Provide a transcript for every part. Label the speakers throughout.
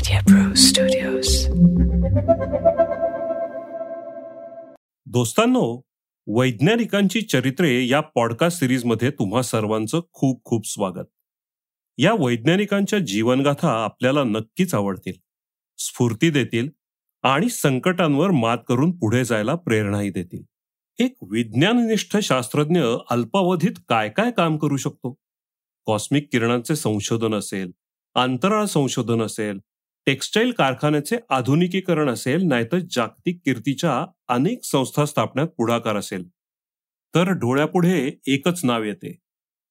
Speaker 1: Media Pro Studios.
Speaker 2: दोस्तांनो वैज्ञानिकांची चरित्रे या podcast सिरीजमध्ये तुम्हा सर्वांचं खूप खूप स्वागत. या वैज्ञानिकांच्या जीवनगाथा आपल्याला नक्कीच आवडतील स्फूर्ती देतील आणि संकटांवर मात करून पुढे जायला प्रेरणाही देतील. एक विज्ञाननिष्ठ शास्त्रज्ञ अल्पावधीत काय काय काम करू शकतो? कॉस्मिक किरणांचे संशोधन असेल अंतराळ संशोधन असेल टेक्स्टाईल कारखान्याचे आधुनिकीकरण असेल नाहीतर जागतिक कीर्तीच्या अनेक संस्था स्थापण्यात पुढाकार असेल. तर डोळ्यापुढे एकच नाव येते.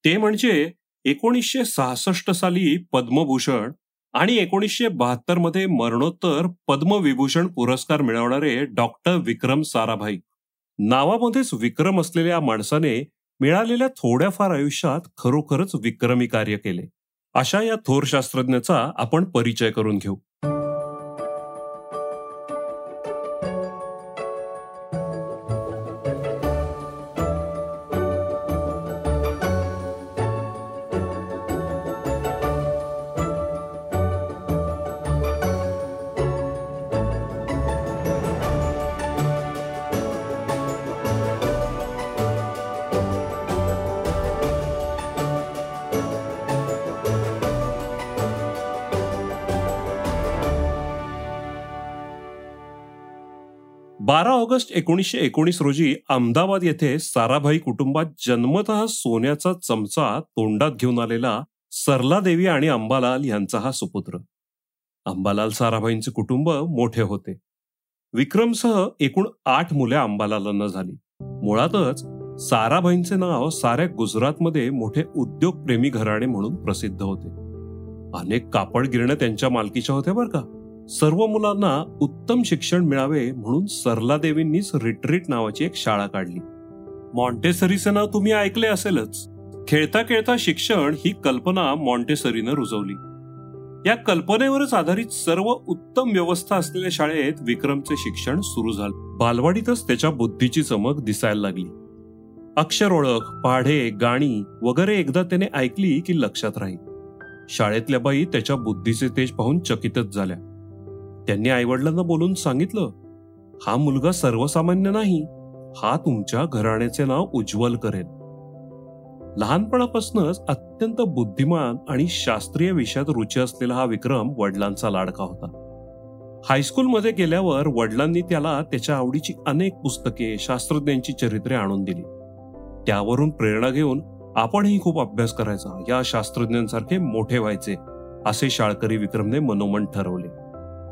Speaker 2: ते म्हणजे एकोणीसशे सहासष्ट साली पद्मभूषण आणि एकोणीसशे बहात्तरमध्ये मरणोत्तर पद्मविभूषण पुरस्कार मिळवणारे डॉक्टर विक्रम साराभाई. नावामध्येच विक्रम असलेल्या माणसाने मिळालेल्या थोड्याफार आयुष्यात खरोखरच विक्रमी कार्य केले. अशा या थोर शास्त्रज्ञाचा आपण परिचय करून घेऊ. बारा ऑगस्ट एकोणीसशे एकोणीस रोजी अहमदाबाद येथे साराभाई कुटुंबात जन्मत सोन्याचा चमचा तोंडात घेऊन आलेला सरला देवी आणि अंबालाल यांचा हा सुपुत्र. अंबालाल साराभाईंचे कुटुंब मोठे होते. विक्रमसह एकूण आठ मुले अंबालालांना झाली. मुळातच साराभाईंचे नाव साऱ्या गुजरातमध्ये मोठे उद्योगप्रेमी घराणे म्हणून प्रसिद्ध होते. अनेक कापड गिरण्या त्यांच्या मालकीच्या होत्या बरं का. सर्व मुलांना उत्तम शिक्षण मिळावे म्हणून सरला देवींनीच रिट्रीट नावाची एक शाळा काढली. मॉन्टेसरीचं नाव तुम्ही ऐकले असेलच. खेळता खेळता शिक्षण ही कल्पना मॉन्टेसरीनं रुजवली. या कल्पनेवरच आधारित सर्व उत्तम व्यवस्था असलेल्या शाळेत विक्रमचे शिक्षण सुरू झाले. बालवाडीतच त्याच्या बुद्धीची चमक दिसायला लागली. अक्षर ओळख पाढे गाणी वगैरे एकदा त्याने ऐकली की लक्षात राहील. शाळेतल्या बाई त्याच्या बुद्धीचे तेज पाहून चकितच झाल्या. त्यांनी आईवडिलांना बोलून सांगितलं हा मुलगा सर्वसामान्य नाही हा तुमच्या घराण्याचे नाव उज्ज्वल करेल. लहानपणापासूनच अत्यंत बुद्धिमान आणि शास्त्रीय विषयात रुची असलेला हा विक्रम वडिलांचा लाडका होता. हायस्कूलमध्ये गेल्यावर वडिलांनी त्याला त्याच्या आवडीची अनेक पुस्तके शास्त्रज्ञांची चरित्रे आणून दिली. त्यावरून प्रेरणा घेऊन आपणही खूप अभ्यास करायचा या शास्त्रज्ञांसारखे मोठे व्हायचे असे शाळकरी विक्रमने मनोमन ठरवले.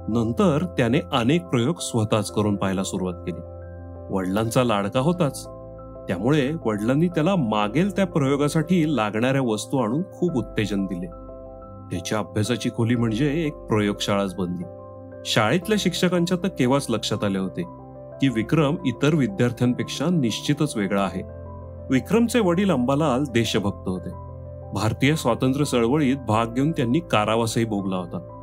Speaker 2: नंतर त्याने अनेक प्रयोग स्वतःच करून पाहायला सुरुवात केली. वडिलांचा लाडका होताच. त्यामुळे वडिलांनी त्याला मागेल त्या प्रयोगासाठी लागणाऱ्या वस्तू आणून खूप उत्तेजन दिले. त्याच्या अभ्यासाची खोली म्हणजे एक प्रयोगशाळाच बनली. शाळेतल्या शिक्षकांच्या तर केव्हाच लक्षात आले होते की विक्रम इतर विद्यार्थ्यांपेक्षा निश्चितच वेगळा आहे. विक्रमचे वडील अंबालाल देशभक्त होते. भारतीय स्वातंत्र्य चळवळीत भाग घेऊन त्यांनी कारावासही भोगला होता.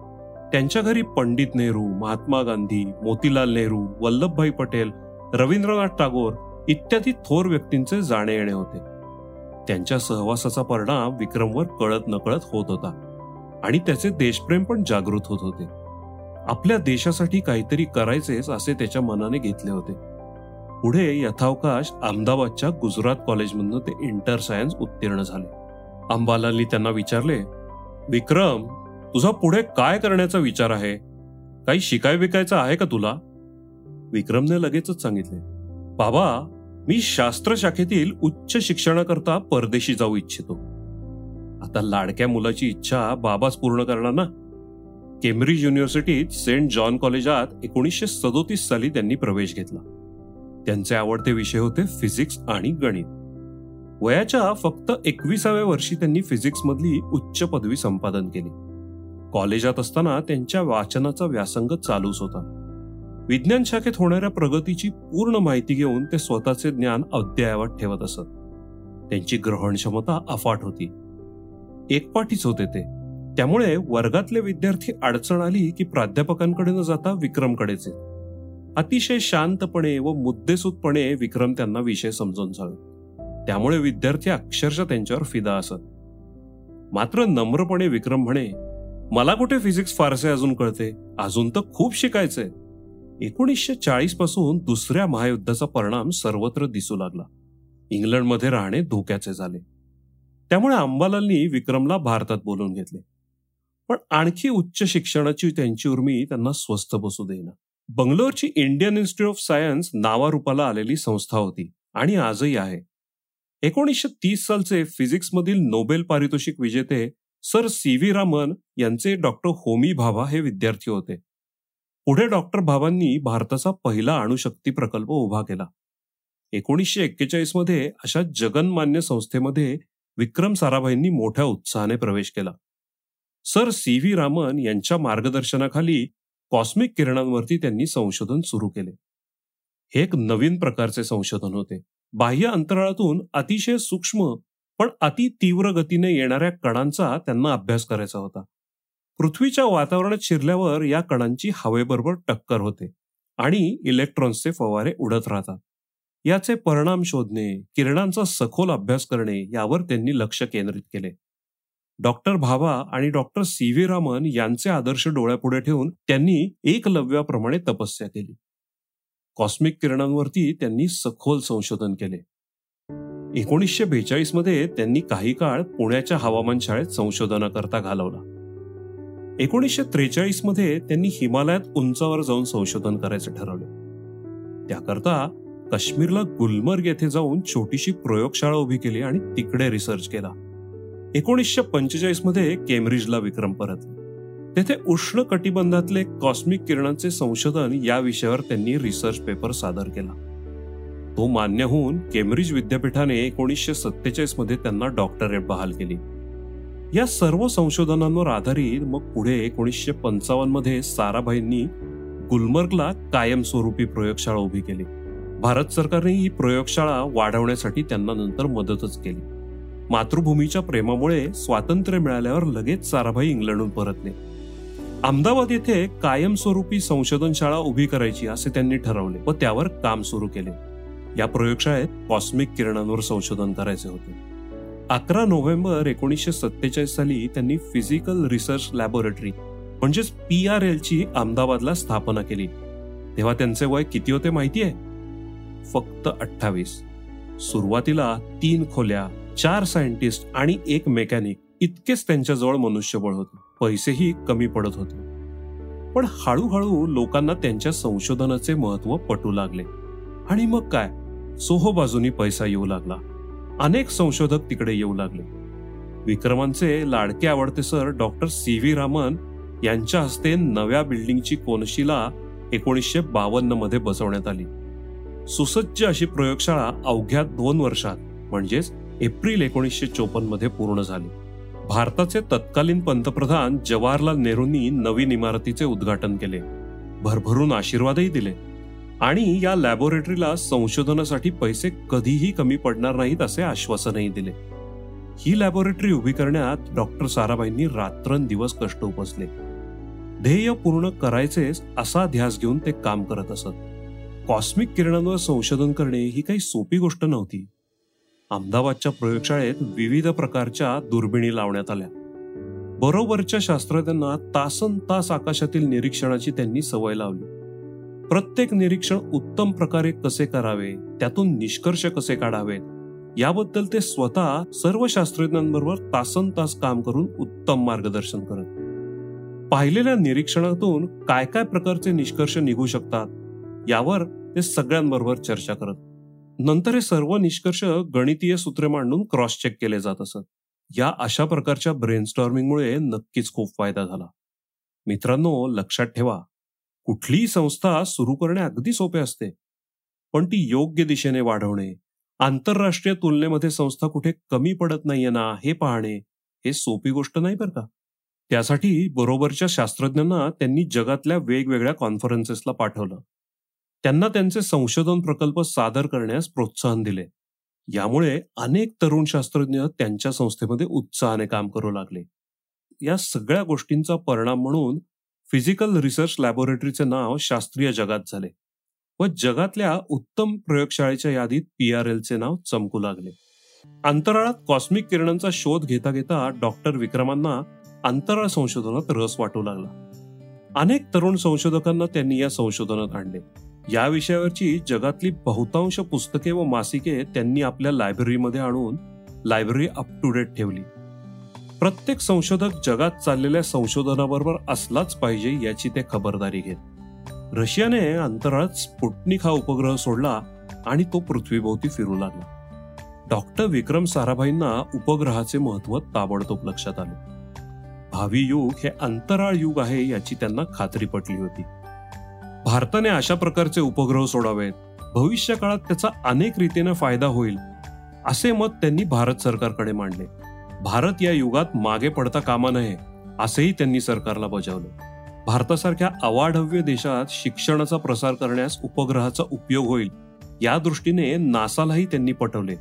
Speaker 2: त्यांच्या घरी पंडित नेहरू महात्मा गांधी मोतीलाल नेहरू वल्लभभाई पटेल रवींद्रनाथ टागोर इत्यादी थोर व्यक्तींचे जाणे येणे होते. त्यांच्या सहवासाचा परिणाम विक्रमवर कळत नकळत होत होता आणि त्याचे देशप्रेम पण जागृत होत होते. आपल्या देशासाठी काहीतरी करायचेच असे त्याच्या मनाने घेतले होते. पुढे यथावकाश अहमदाबादच्या गुजरात कॉलेजमधून ते इंटर सायन्स उत्तीर्ण झाले. अंबालालनी त्यांना विचारले विक्रम तुझा पुढे काय करण्याचा विचार आहे? काही शिकाय विकायचं आहे का तुला? विक्रमने लगेचच सांगितले बाबा मी शास्त्र शाखेतील उच्च शिक्षणाकरता परदेशी जाऊ इच्छितो. आता लाडक्या मुलाची इच्छा बाबाच पूर्ण करणार ना? केम्ब्रिज युनिव्हर्सिटीत सेंट जॉन कॉलेजात एकोणीसशे सदोतीस साली त्यांनी प्रवेश घेतला. त्यांचे आवडते विषय होते फिजिक्स आणि गणित. वयाच्या फक्त एकविसाव्या वर्षी त्यांनी फिजिक्समधली उच्च पदवी संपादन केली. कॉलेजात असताना त्यांच्या वाचनाचा व्यासंग चालूच होता. विज्ञान शाखेत होणाऱ्या प्रगतीची पूर्ण माहिती घेऊन ते स्वतःचे ज्ञान अद्ययावत ठेवत असत. त्यांची ग्रहण क्षमता अफाट होती. एकपाठीच होते ते. त्यामुळे वर्गातले विद्यार्थी अडचण आली की प्राध्यापकांकडे न जाता विक्रमकडेच. अतिशय शांतपणे व मुद्देसूदपणे विक्रम त्यांना विषय समजून सांगत त्यामुळे विद्यार्थी अक्षरशः त्यांच्यावर फिदा असत. मात्र नम्रपणे विक्रम म्हणे मला कुठे फिजिक्स फारसे अजून कळते? अजून तर खूप शिकायचंय. एकोणीसशे चाळीसपासून दुसऱ्या महायुद्धाचा परिणाम सर्वत्र दिसू लागला. इंग्लंडमध्ये राहणे धोक्याचे झाले. त्यामुळे अंबालालनी विक्रमला भारतात बोलून घेतले. पण आणखी उच्च शिक्षणाची त्यांची उर्मी त्यांना स्वस्थ बसू देईना. बंगलोरची इंडियन इन्स्टिट्यूट ऑफ सायन्स नावारूपाला आलेली संस्था होती आणि आजही आहे. एकोणीसशे तीस सालचे फिजिक्समधील नोबेल पारितोषिक विजेते सर सी व्ही रामन यांचे डॉक्टर होमी भाभा हे विद्यार्थी होते. पुढे डॉक्टर भाभांनी भारताचा पहिला अणुशक्ती प्रकल्प उभा केला. एकोणीसशे एक्केचाळीसमध्ये अशा जगनमान्य संस्थेमध्ये विक्रम साराभाईंनी मोठ्या उत्साहाने प्रवेश केला. सर सी व्ही रामन यांच्या मार्गदर्शनाखाली कॉस्मिक किरणांवरती त्यांनी संशोधन सुरू केले. हे एक नवीन प्रकारचे संशोधन होते. बाह्य अंतराळातून अतिशय सूक्ष्म पण अति तीव्र गतीने येणाऱ्या कणांचा त्यांना अभ्यास करायचा होता. पृथ्वीच्या वातावरणात शिरल्यावर या कणांची हवेबरोबर टक्कर होते आणि इलेक्ट्रॉन्सचे फवारे उडत राहतात. याचे परिणाम शोधणे किरणांचा सखोल अभ्यास करणे यावर त्यांनी लक्ष केंद्रित केले. डॉक्टर भाभा आणि डॉक्टर सी व्ही रामन यांचे आदर्श डोळ्यापुढे ठेवून त्यांनी एकलव्याप्रमाणे तपस्या केली. कॉस्मिक किरणांवरती त्यांनी सखोल संशोधन केले. एकोणीसशे बेचाळीसमध्ये त्यांनी काही काळ पुण्याच्या हवामान शाळेत संशोधनाकरता घालवला. एकोणीसशे त्रेचाळीसमध्ये त्यांनी हिमालयात उंचावर जाऊन संशोधन करायचे ठरवले. त्याकरता काश्मीरला गुलमर्ग येथे जाऊन छोटीशी प्रयोगशाळा उभी केली आणि तिकडे रिसर्च केला. एकोणीसशे पंचेचाळीसमध्ये केम्ब्रिजला विक्रम परतले. तेथे उष्ण कटिबंधातले कॉस्मिक किरणांचे संशोधन या विषयावर त्यांनी रिसर्च पेपर सादर केला. तो मान्य होऊन केम्ब्रिज विद्यापीठाने एकोणीसशे सत्तेचाळीसमध्ये त्यांना डॉक्टरेट बहाल केली. या सर्व संशोधनांवर आधारित मग पुढे एकोणीसशे पंचावन्नमध्ये साराभाईंनी गुलमर्गला कायमस्वरूपी प्रयोगशाळा उभी केली. भारत सरकारने ही प्रयोगशाळा वाढवण्यासाठी त्यांना नंतर मदतच केली. मातृभूमीच्या प्रेमामुळे स्वातंत्र्य मिळाल्यावर लगेच साराभाई इंग्लंडहून परतले. अहमदाबाद येथे कायमस्वरूपी संशोधन शाळा उभी करायची असे त्यांनी ठरवले व त्यावर काम सुरू केले. या प्रयोगशाळेत कॉस्मिक किरणांवर संशोधन करायचे होते. अकरा नोव्हेंबर एकोणीसशे सत्तेचाळीस साली त्यांनी फिजिकल रिसर्च लॅबोरेटरी म्हणजेच पी आर एलची अहमदाबादला स्थापना केली. तेव्हा त्यांचे वय किती होते माहिती आहे? फक्त अठ्ठावीस. सुरुवातीला तीन खोल्या चार सायंटिस्ट आणि एक मेकॅनिक इतकेच त्यांच्याजवळ मनुष्यबळ होते. पैसेही कमी पडत होते. पण हळूहळू लोकांना त्यांच्या संशोधनाचे महत्त्व पटू लागले. आणि मग काय? सोहो बाजूनी पैसा येऊ लागला. अनेक संशोधक तिकडे येऊ लागले. विक्रमांचे लाडके आवडते sir doctor C V Raman यांच्या हस्ते नव्या बिल्डिंगची कोनशिला एकोणीसशे बावन्नमध्ये बसवण्यात आली. सुसज्ज अशी प्रयोगशाळा अवघ्या दोन वर्षात म्हणजेच एप्रिल एकोणीसशे चोपन्नमध्ये पूर्ण झाली. भारताचे तत्कालीन पंतप्रधान जवाहरलाल नेहरूंनी नवीन इमारतीचे उद्घाटन केले. भरभरून आशीर्वादही दिले. आणि या लॅबोरेटरीला संशोधनासाठी पैसे कधीही कमी पडणार नाहीत असे आश्वासनही दिले. ही लॅबोरेटरी उभी करण्यात डॉक्टर साराबाईंनी रात्रंदिवस कष्ट उपसले. ध्येय पूर्ण करायचेच असा ध्यास घेऊन ते काम करत असत. कॉस्मिक किरणांवर संशोधन करणे ही काही सोपी गोष्ट नव्हती. अहमदाबादच्या प्रयोगशाळेत विविध प्रकारच्या दुर्बिणी लावण्यात आल्या. बरोबरच्या शास्त्रज्ञांना तासन तास आकाशातील निरीक्षणाची त्यांनी सवय लावली. प्रत्येक निरीक्षण उत्तम प्रकारे कसे करावे त्यातून निष्कर्ष कसे काढावेत? याबद्दल ते स्वतः सर्व शास्त्रज्ञांबरोबर तासन तास काम करून उत्तम मार्गदर्शन करत. पाहिलेल्या निरीक्षणातून काय काय प्रकारचे निष्कर्ष निघू शकतात यावर ते सगळ्यांबरोबर चर्चा करत. नंतर हे सर्व निष्कर्ष गणितीय सूत्रे मांडून क्रॉस चेक केले जात असत. या अशा प्रकारच्या ब्रेनस्टॉर्मिंगमुळे नक्कीच खूप फायदा झाला. मित्रांनो लक्षात ठेवा कुठलीही संस्था सुरू करणे अगदी सोपे असते. पण ती योग्य दिशेने वाढवणे आंतरराष्ट्रीय तुलनेमध्ये संस्था कुठे कमी पडत नाहीये ना हे पाहणे हे सोपी गोष्ट नाही बरं का? त्यासाठी बरोबरच्या शास्त्रज्ञांना त्यांनी जगातल्या वेगवेगळ्या कॉन्फरन्सेसला पाठवलं. त्यांना त्यांचे संशोधन प्रकल्प सादर करण्यास प्रोत्साहन दिले. यामुळे अनेक तरुण शास्त्रज्ञ त्यांच्या संस्थेमध्ये उत्साहाने काम करू लागले. या सगळ्या गोष्टींचा परिणाम म्हणून फिजिकल रिसर्च लॅबोरेटरीचे नाव शास्त्रीय जगात झाले व जगातल्या उत्तम प्रयोगशाळेच्या यादीत पी आर एलचे नाव चमकू लागले. अंतराळात कॉस्मिक किरणांचा शोध घेता घेता डॉक्टर विक्रमांना अंतराळ संशोधनात रस वाटू लागला. अनेक तरुण संशोधकांना त्यांनी या संशोधनात आणले. या विषयावरची जगातली बहुतांश पुस्तके व मासिके त्यांनी आपल्या लायब्ररीमध्ये आणून लायब्ररी अप टू डेट ठेवली. प्रत्येक संशोधक जगात चाललेल्या संशोधनाबरोबर असलाच पाहिजे याची ते खबरदारी घेत. रशियाने अंतराळात स्पुटनिक हा उपग्रह सोडला आणि तो पृथ्वीभोवती फिरू लागला. डॉक्टर विक्रम साराभाईंना उपग्रहाचे महत्त्व ताबडतोब लक्षात आले. भावी युग हे अंतराळ युग आहे याची त्यांना खात्री पटली होती. भारताने अशा प्रकारचे उपग्रह सोडावेत. भविष्य काळात त्याचा अनेक रीतीने फायदा होईल असे मत त्यांनी भारत सरकारकडे मांडले. भारत या युगात मागे पडता कामा नये असेही त्यांनी सरकारला बजावलं. भारतासारख्या अवाढव्य देशात शिक्षणाचा प्रसार करण्यास उपग्रहाचा उपयोग होईल या दृष्टीने नासालाही त्यांनी पटवले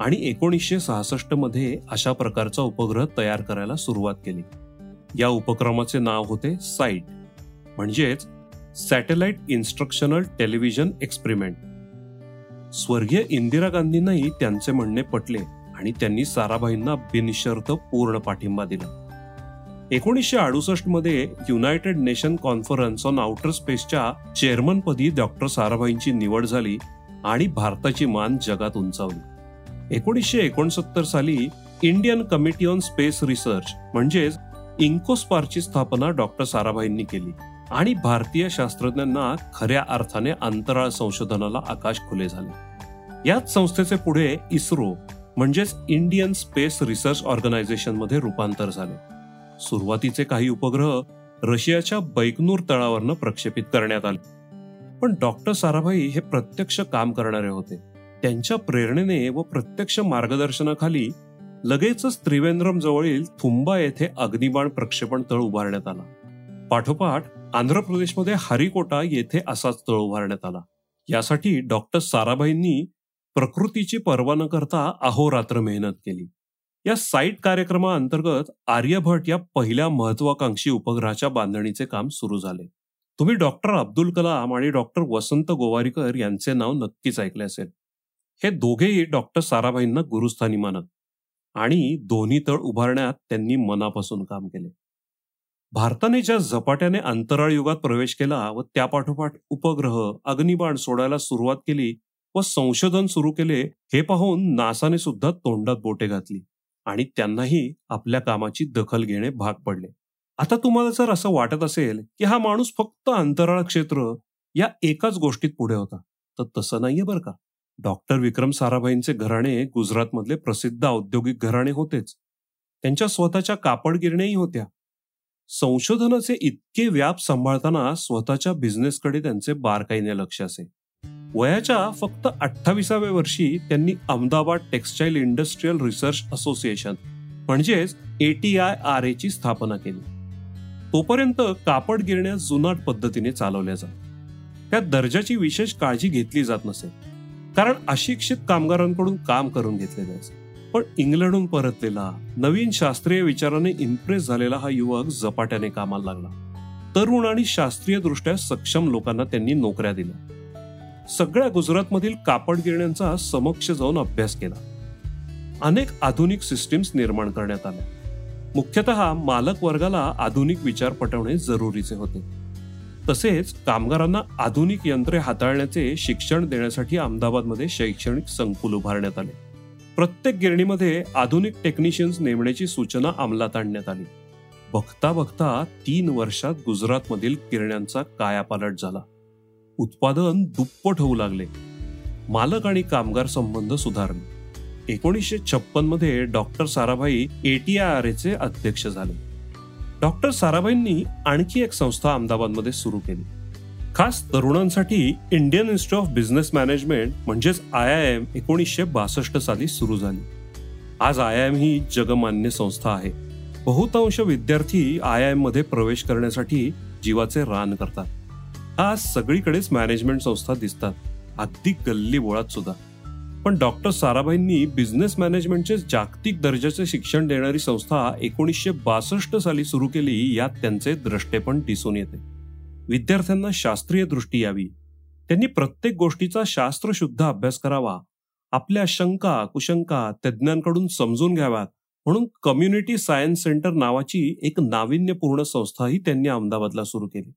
Speaker 2: आणि एकोणीसशे सहासष्टमध्ये अशा प्रकारचा उपग्रह तयार करायला सुरुवात केली. या उपक्रमाचे नाव होते साईट म्हणजेच सॅटेलाइट इन्स्ट्रक्शनल टेलिव्हिजन एक्सपेरिमेंट. स्वर्गीय इंदिरा गांधींनाही त्यांचे म्हणणे पटले आणि त्यांनी साराभाईंना बिनशर्त पूर्ण पाठिंबा दिला. एकोणीसशे अडुसष्टमध्ये United Nation Conference on Outer स्पेसच्या चेअरमनपदी डॉक्टर साराभाईंची निवड झाली आणि भारताची मान जगात उंचावली. एकोणीसशे एकोणसत्तर साली Indian Committee on Space Research म्हणजेच इन्कोस्पारची स्थापना डॉक्टर साराभाईंनी केली आणि भारतीय शास्त्रज्ञांना खऱ्या अर्थाने अंतराळ संशोधनाला आकाश खुले झाले. याच संस्थेचे पुढे इस्रो म्हणजेच इंडियन स्पेस रिसर्च ऑर्गनायझेशनमध्ये रूपांतर झाले. सुरुवातीचे काही उपग्रह रशियाच्या बैकनूर तळावरनं प्रक्षेपित करण्यात आले. पण डॉक्टर साराभाई हे प्रत्यक्ष काम करणारे होते. त्यांच्या प्रेरणेने व प्रत्यक्ष मार्गदर्शनाखाली लगेचच त्रिवेंद्रम जवळील थुंबा येथे अग्निबाण प्रक्षेपण तळ उभारण्यात आला. पाठोपाठ आंध्र प्रदेशमध्ये हरिकोटा येथे असाच तळ उभारण्यात आला. यासाठी डॉक्टर साराभाईंनी प्रकृतीची पर्वा न करता अहोरात्र मेहनत केली. या साईट कार्यक्रमाअंतर्गत आर्यभट या पहिल्या महत्वाकांक्षी उपग्रहाच्या बांधणीचे काम सुरू झाले. तुम्ही डॉक्टर अब्दुल कलाम आणि डॉक्टर वसंत गोवारीकर यांचे नाव नक्कीच ऐकले असेल. हे दोघेही डॉक्टर साराभाईंना गुरुस्थानी मानत आणि दोन्ही तळ उभारण्यात त्यांनी मनापासून काम केले. भारताने ज्या झपाट्याने अंतराळ युगात प्रवेश केला व त्यापाठोपाठ उपग्रह अग्निबाण सोडायला सुरुवात केली व संशोधन सुरू केले हे पाहून नासाने सुद्धा तोंडात बोटे घातली आणि त्यांनाही आपल्या कामाची दखल घेणे भाग पडले. आता तुम्हाला जर असं वाटत असेल की हा माणूस फक्त अंतराळ क्षेत्र या एकाच गोष्टीत पुढे होता तर तसं नाहीये बरं का. डॉक्टर विक्रम साराभाईंचे घराणे गुजरातमधले प्रसिद्ध औद्योगिक घराणे होतेच. त्यांच्या स्वतःच्या कापड गिरण्याही होत्या. संशोधनाचे इतके व्याप सांभाळताना स्वतःच्या बिझनेसकडे त्यांचे बारकाईने लक्ष असे. वयाच्या फक्त अठ्ठावीसाव्या वर्षी त्यांनी Ahmedabad textile industrial research association म्हणजेच एटीआय आर ची स्थापना केली. तोपर्यंत कापड गिरण्या जुनाट पद्धतीने चालवल्या जात. त्या दर्जाची विशेष काळजी घेतली जात नसे. कारण अशिक्षित कामगारांकडून काम करून घेतले जायचे. पण इंग्लंडहून परतलेला नवीन शास्त्रीय विचाराने इम्प्रेस झालेला हा युवक झपाट्याने कामाला लागला. तरुण आणि शास्त्रीय दृष्ट्या सक्षम लोकांना त्यांनी नोकऱ्या दिल्या. सगळ्या गुजरातमधील कापड गिरण्यांचा समक्ष जाऊन अभ्यास केला. अनेक आधुनिक सिस्टीम्स निर्माण करण्यात आल्या. मुख्यतः मालक वर्गाला आधुनिक विचार पटवणे जरुरीचे होते. तसेच कामगारांना आधुनिक यंत्रे हाताळण्याचे शिक्षण देण्यासाठी अहमदाबादमध्ये शैक्षणिक संकुल उभारण्यात आले. प्रत्येक गिरणीमध्ये आधुनिक टेक्निशियन्स नेमण्याची सूचना अंमलात आणण्यात आली. बघता बघता तीन वर्षात गुजरातमधील गिरण्यांचा कायापालट झाला. उत्पादन दुप्पट होऊ लागले. मालक आणि कामगार संबंध सुधारले. एकोणीसशे छप्पनमध्ये डॉक्टर साराभाई एटीआय चे अध्यक्ष झाले. डॉक्टर साराभाईंनी आणखी एक संस्था अहमदाबादमध्ये सुरू केली. खास तरुणांसाठी Indian Institute of Business Management म्हणजेच आय आय एम एकोणीसशे बासष्ट साली सुरू झाली. आज आय आय एम ही जगमान्य संस्था आहे. बहुतांश विद्यार्थी आय आय एममध्ये प्रवेश करण्यासाठी जीवाचे रान करतात. आज सगळीकडेच मॅनेजमेंट संस्था दिसतात. अगदी गल्ली बोळात सुद्धा. पण डॉक्टर साराभाईंनी बिझनेस मॅनेजमेंटचे जागतिक दर्जाचे शिक्षण देणारी संस्था एकोणीसशे बासष्ट साली सुरू केली यात त्यांचे द्रष्टेपण दिसून येते. विद्यार्थ्यांना शास्त्रीय दृष्टी यावी. त्यांनी प्रत्येक गोष्टीचा शास्त्रशुद्ध अभ्यास करावा. आपल्या शंका कुशंका तज्ज्ञांकडून समजून घ्याव्यात. म्हणून कम्युनिटी सायन्स सेंटर नावाची एक नाविन्यपूर्ण संस्थाही त्यांनी अहमदाबादला सुरू केली.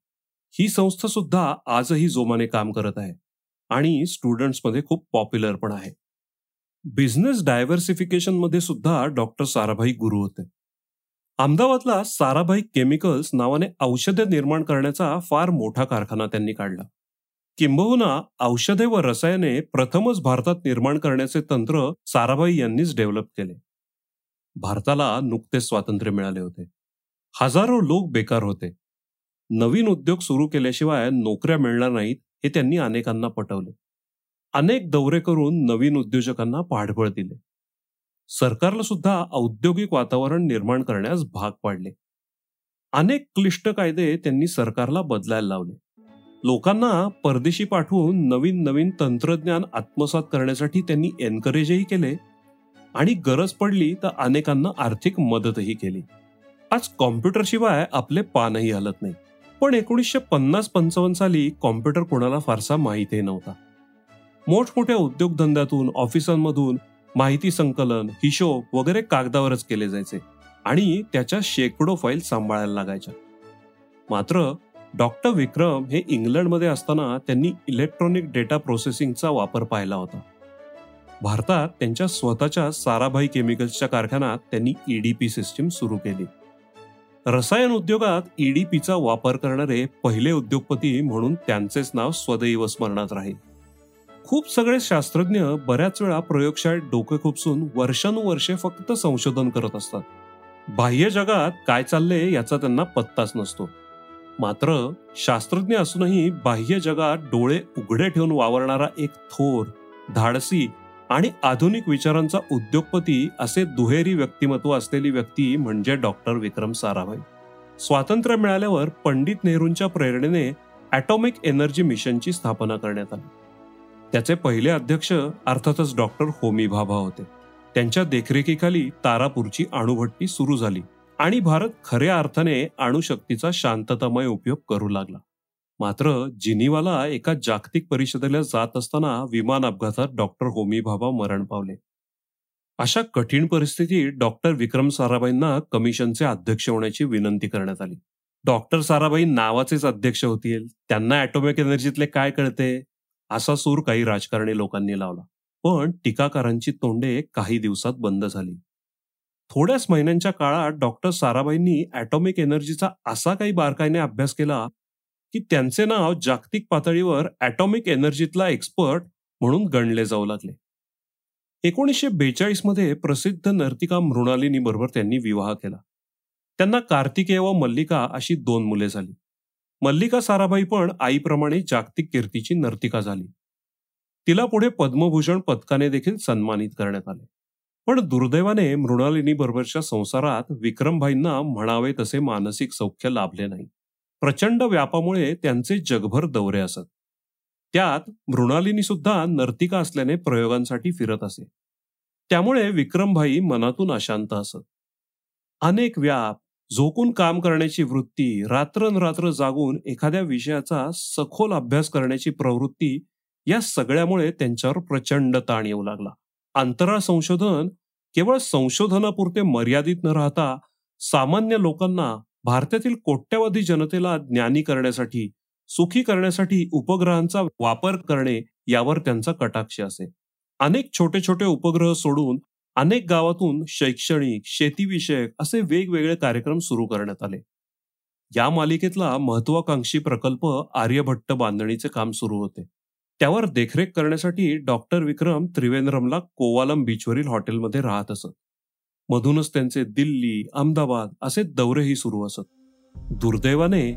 Speaker 2: ही संस्था सुद्धा आजही जोमाने काम करत आहे आणि स्टुडंट्समध्ये खूप पॉप्युलर पण आहे. बिझनेस डायव्हर्सिफिकेशनमध्ये सुद्धा डॉक्टर साराभाई गुरु होते. अहमदाबादला साराभाई केमिकल्स नावाने औषधे निर्माण करण्याचा फार मोठा कारखाना त्यांनी काढला. किंबहुना औषधे व रसायने प्रथमच भारतात निर्माण करण्याचे तंत्र साराभाई यांनीच डेव्हलप केले. भारताला नुकतेच स्वातंत्र्य मिळाले होते. हजारो लोक बेकार होते. नवीन उद्योग सुरू केल्याशिवाय नोकऱ्या मिळणार नाहीत हे त्यांनी अनेकांना पटवले. अनेक दौरे करून नवीन उद्योजकांना पाठबळ दिले. सरकारला सुद्धा औद्योगिक वातावरण निर्माण करण्यास भाग पाडले. अनेक क्लिष्ट कायदे त्यांनी सरकारला बदलायला लावले. लोकांना परदेशी पाठवून नवीन नवीन तंत्रज्ञान आत्मसात करण्यासाठी त्यांनी एनकरेजही केले आणि गरज पडली तर अनेकांना आर्थिक मदतही केली. आज कॉम्प्युटरशिवाय आपले पानही हलत नाही पण एकोणीसशे पन्नास पंचावन्न साली कॉम्प्युटर कोणाला फारसा माहितही नव्हता. मोठमोठ्या उद्योगधंद्यातून ऑफिसांमधून माहिती संकलन हिशोब वगैरे कागदावरच केले जायचे आणि त्याच्या शेकडो फाईल सांभाळायला लागायच्या. मात्र डॉक्टर विक्रम हे इंग्लंडमध्ये असताना त्यांनी इलेक्ट्रॉनिक डेटा प्रोसेसिंगचा वापर पाहिला होता. भारतात त्यांच्या स्वतःच्या साराभाई केमिकल्सच्या कारखान्यात त्यांनी ईडीपी सिस्टीम सुरू केली. रसायन उद्योगात ईडीपीचा वापर करणारे पहिले उद्योगपती म्हणून त्यांचेच नाव स्वदैव स्मरणात राहील. खूप सगळे शास्त्रज्ञ बऱ्याच वेळा प्रयोगशाळेत डोके खुपसून वर्षानुवर्षे फक्त संशोधन करत असतात. बाह्य जगात काय चालले याचा त्यांना पत्ताच नसतो. मात्र शास्त्रज्ञ असूनही बाह्य जगात डोळे उघडे ठेवून वावरणारा एक थोर धाडसी आणि आधुनिक विचारांचा उद्योगपती असे दुहेरी व्यक्तिमत्व असलेली व्यक्ती म्हणजे डॉक्टर विक्रम साराभाई. स्वातंत्र्य मिळाल्यावर पंडित नेहरूंच्या प्रेरणेने ॲटॉमिक एनर्जी मिशनची स्थापना करण्यात आली. त्याचे पहिले अध्यक्ष अर्थातच डॉक्टर होमी भाभा होते. त्यांच्या देखरेखीखाली तारापूरची अणुभट्टी सुरू झाली आणि भारत खऱ्या अर्थाने अणुशक्तीचा शांततामय उपयोग करू लागला. मात्र जिनिवाला एका जागतिक परिषदेला जात असताना विमान अपघातात डॉक्टर होमी भाभा मरण पावले. अशा कठीण परिस्थितीत डॉक्टर विक्रम साराभाईंना कमिशनचे अध्यक्ष होण्याची विनंती करण्यात आली. डॉक्टर साराभाई नावाचेच अध्यक्ष होतील त्यांना ॲटोमिक एनर्जीतले काय कळते? असा सूर काही राजकारणी लोकांनी लावला. पण टीकाकारांची तोंडे काही दिवसात बंद झाली. थोड्याच महिन्यांच्या काळात डॉक्टर साराभाईंनी ॲटॉमिक एनर्जीचा असा काही बारकाईने अभ्यास केला की त्यांचे नाव जागतिक पातळीवर ॲटॉमिक एनर्जीतला एक्सपर्ट म्हणून गणले जाऊ लागले. एकोणीसशे बेचाळीसमध्ये प्रसिद्ध नर्तिका मृणालिनी बरोबर त्यांनी विवाह केला. त्यांना कार्तिकेय व मल्लिका अशी दोन मुले झाली. मल्लिका साराभाई पण आईप्रमाणे जागतिक कीर्तीची नर्तिका झाली. तिला पुढे पद्मभूषण पदकाने देखील सन्मानित करण्यात आले. पण दुर्दैवाने मृणालिनी बरोबरच्या संसारात विक्रमभाईंना म्हणावे तसे मानसिक सौख्य लाभले नाही. प्रचंड व्यापामुळे त्यांचे जगभर दौरे असत. त्यात मृणालिनी सुद्धा नर्तिका असल्याने प्रयोगांसाठी फिरत असे. त्यामुळे विक्रमभाई मनातून अशांत असत. अनेक व्याप झोकून काम करण्याची वृत्ती रात्रनरात्र जागून एखाद्या विषयाचा सखोल अभ्यास करण्याची प्रवृत्ती या सगळ्यामुळे त्यांच्यावर प्रचंड ताण येऊ लागला. अंतराळ संशोधन केवळ संशोधनापुरते मर्यादित न राहता सामान्य लोकांना भारतातील कोट्यवधी जनतेला ज्ञानी करण्यासाठी सुखी करण्यासाठी उपग्रहांचा वापर करणे यावर त्यांचा कटाक्ष असे. अनेक छोटे छोटे उपग्रह सोडून अनेक गावातून शैक्षणिक शेतीविषयक असे वेगवेगळे कार्यक्रम सुरू करण्यात आले. या मालिकेतला महत्वाकांक्षी प्रकल्प आर्यभट्ट बांधणीचे काम सुरू होते. त्यावर देखरेख करण्यासाठी डॉक्टर विक्रम त्रिवेंद्रमला कोवालम बीचवरील हॉटेलमध्ये राहत असत. मधूनच त्यांचे दिल्ली अहमदाबाद असे दौरेही सुरू असत. दुर्दैवाने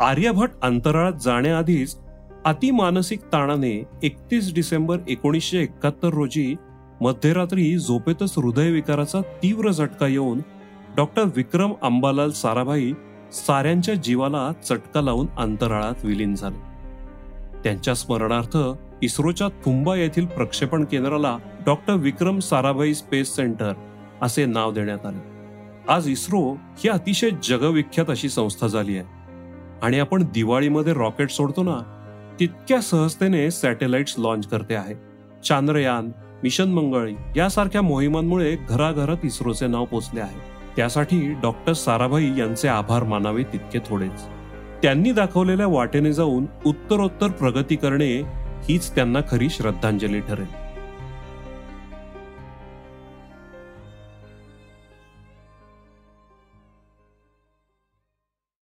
Speaker 2: आर्यभट अंतराळात जाण्याआधीच अतिमानसिक ताणाने एकतीस डिसेंबर एकोणीसशे एकाहत्तर रोजी मध्यरात्री झोपेतच हृदयविकाराचा तीव्र झटका येऊन डॉक्टर विक्रम अंबालाल साराभाई साऱ्यांच्या जीवाला चटका लावून अंतराळात विलीन झाले. त्यांच्या स्मरणार्थ इस्रोच्या थुंबा येथील प्रक्षेपण केंद्राला doctor Vikram Sarabhai Space Centre असे नाव देण्यात आले. आज इस्रो ही अतिशय जगविख्यात अशी संस्था झाली आहे. आणि आपण दिवाळीमध्ये रॉकेट सोडतो ना तितक्या सहजतेने सॅटेलाइट्स लॉन्च करते आहे. चांद्रयान मिशन मंगळ यासारख्या मोहिमांमुळे घराघरात इस्रोचे नाव पोचले आहे. त्यासाठी डॉक्टर साराभाई यांचे आभार मानावे तितके थोडेच. त्यांनी दाखवलेल्या वाटेने जाऊन उत्तरोत्तर प्रगती करणे हीच त्यांना खरी श्रद्धांजली ठरेल.